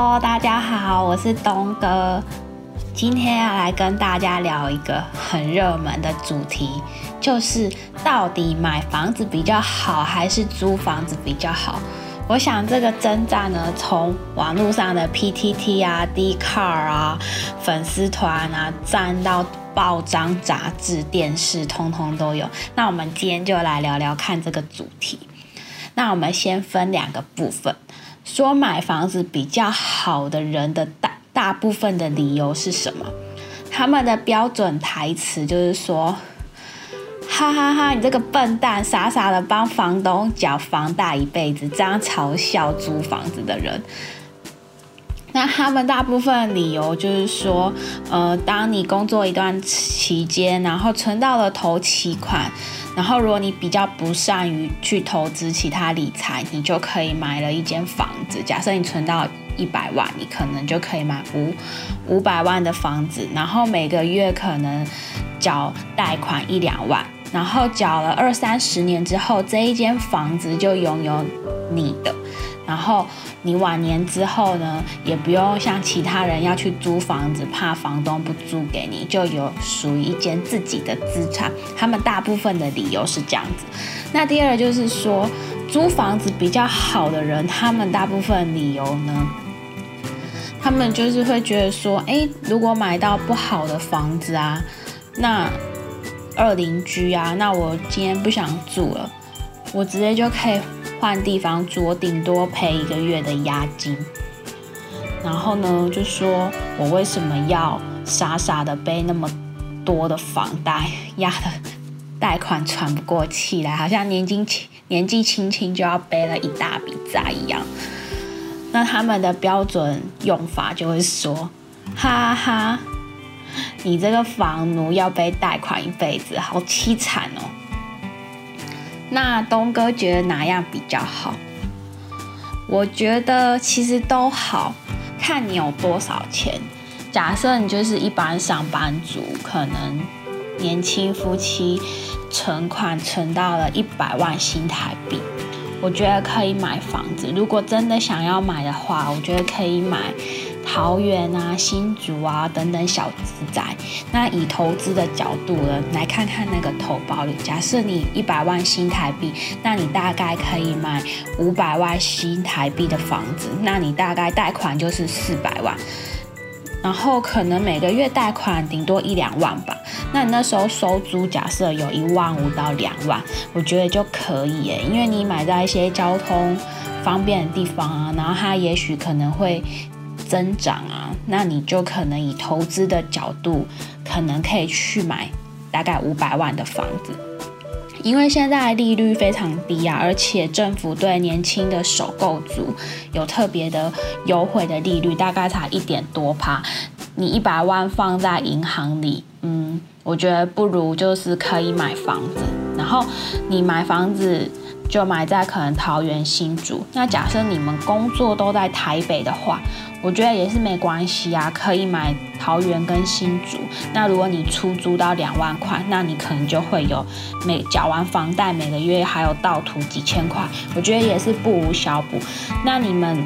Hello，大家好，我是东哥。今天要来跟大家聊一个很热门的主题，就是到底买房子比较好还是租房子比较好？我想这个征战呢，从网络上的 PTT 啊、d c a r 啊、粉丝团啊，站到报章、杂志、电视，通通都有。那我们今天就来聊聊看这个主题。那我们先分两个部分。说买房子比较好的人的大大部分的理由是什么？他们的标准台词就是说：“哈哈哈，你这个笨蛋，傻傻的帮房东缴房贷一辈子，这样嘲笑租房子的人。”那他们大部分理由就是说：“呃，当你工作一段期间，然后存到了头期款。”然后，如果你比较不善于去投资其他理财，你就可以买了一间房子。假设你存到一百万，你可能就可以买五五百万的房子，然后每个月可能缴贷款一两万，然后缴了二三十年之后，这一间房子就拥有你的。然后你晚年之后呢，也不用像其他人要去租房子，怕房东不租给你，就有属于一间自己的资产。他们大部分的理由是这样子。那第二就是说，租房子比较好的人，他们大部分理由呢，他们就是会觉得说，哎，如果买到不好的房子啊，那二邻居啊，那我今天不想住了，我直接就可以。换地方住，我顶多赔一个月的押金。然后呢，就说我为什么要傻傻的背那么多的房贷，压的贷款喘不过气来，好像年纪年纪轻轻就要背了一大笔债一样。那他们的标准用法就会说：哈哈，你这个房奴要背贷款一辈子，好凄惨哦。那东哥觉得哪样比较好？我觉得其实都好，看你有多少钱。假设你就是一般上班族，可能年轻夫妻存款存到了一百万新台币，我觉得可以买房子。如果真的想要买的话，我觉得可以买。桃园啊、新竹啊等等小资宅，那以投资的角度呢，来看看那个投保率。假设你一百万新台币，那你大概可以买五百万新台币的房子，那你大概贷款就是四百万，然后可能每个月贷款顶多一两万吧。那你那时候收租，假设有一万五到两万，我觉得就可以耶，因为你买在一些交通方便的地方啊，然后它也许可能会。增长啊，那你就可能以投资的角度，可能可以去买大概五百万的房子，因为现在利率非常低啊，而且政府对年轻的首购族有特别的优惠的利率，大概才一点多趴。你一百万放在银行里，嗯，我觉得不如就是可以买房子，然后你买房子。就买在可能桃园新竹。那假设你们工作都在台北的话，我觉得也是没关系啊，可以买桃园跟新竹。那如果你出租到两万块，那你可能就会有每缴完房贷每个月还有倒图几千块，我觉得也是不无小补。那你们。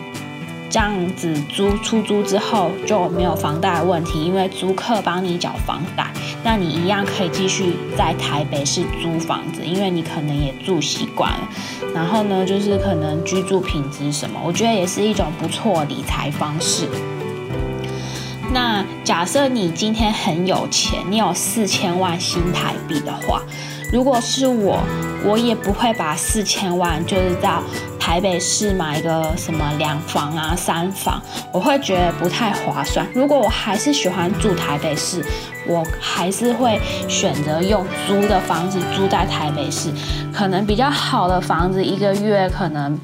这样子租出租之后就没有房贷的问题，因为租客帮你缴房贷，那你一样可以继续在台北市租房子，因为你可能也住习惯了。然后呢，就是可能居住品质什么，我觉得也是一种不错理财方式。那假设你今天很有钱，你有四千万新台币的话，如果是我，我也不会把四千万就是到。台北市买一个什么两房啊、三房，我会觉得不太划算。如果我还是喜欢住台北市，我还是会选择用租的房子租在台北市，可能比较好的房子，一个月可能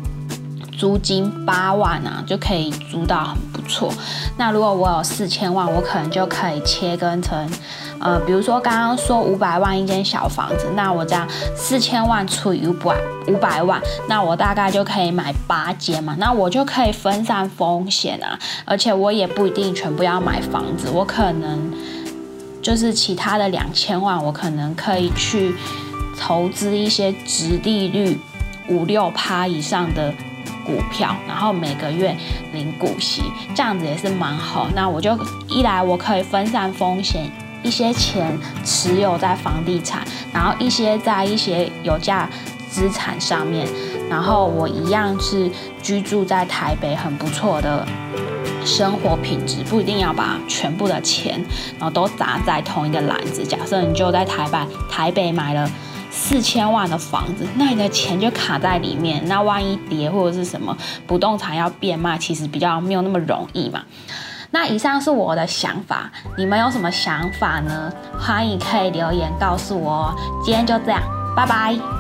租金八万啊，就可以租到很不错。那如果我有四千万，我可能就可以切割成。呃，比如说刚刚说五百万一间小房子，那我这样四千万除以五百五百万，那我大概就可以买八间嘛，那我就可以分散风险啊，而且我也不一定全部要买房子，我可能就是其他的两千万，我可能可以去投资一些直利率五六趴以上的股票，然后每个月领股息，这样子也是蛮好。那我就一来我可以分散风险，一些钱持有在房地产，然后一些在一些有价资产上面，然后我一样是居住在台北，很不错的。生活品质不一定要把全部的钱，然后都砸在同一个篮子。假设你就在台北台北买了四千万的房子，那你的钱就卡在里面。那万一跌或者是什么不动产要变卖，其实比较没有那么容易嘛。那以上是我的想法，你们有什么想法呢？欢迎可以留言告诉我。今天就这样，拜拜。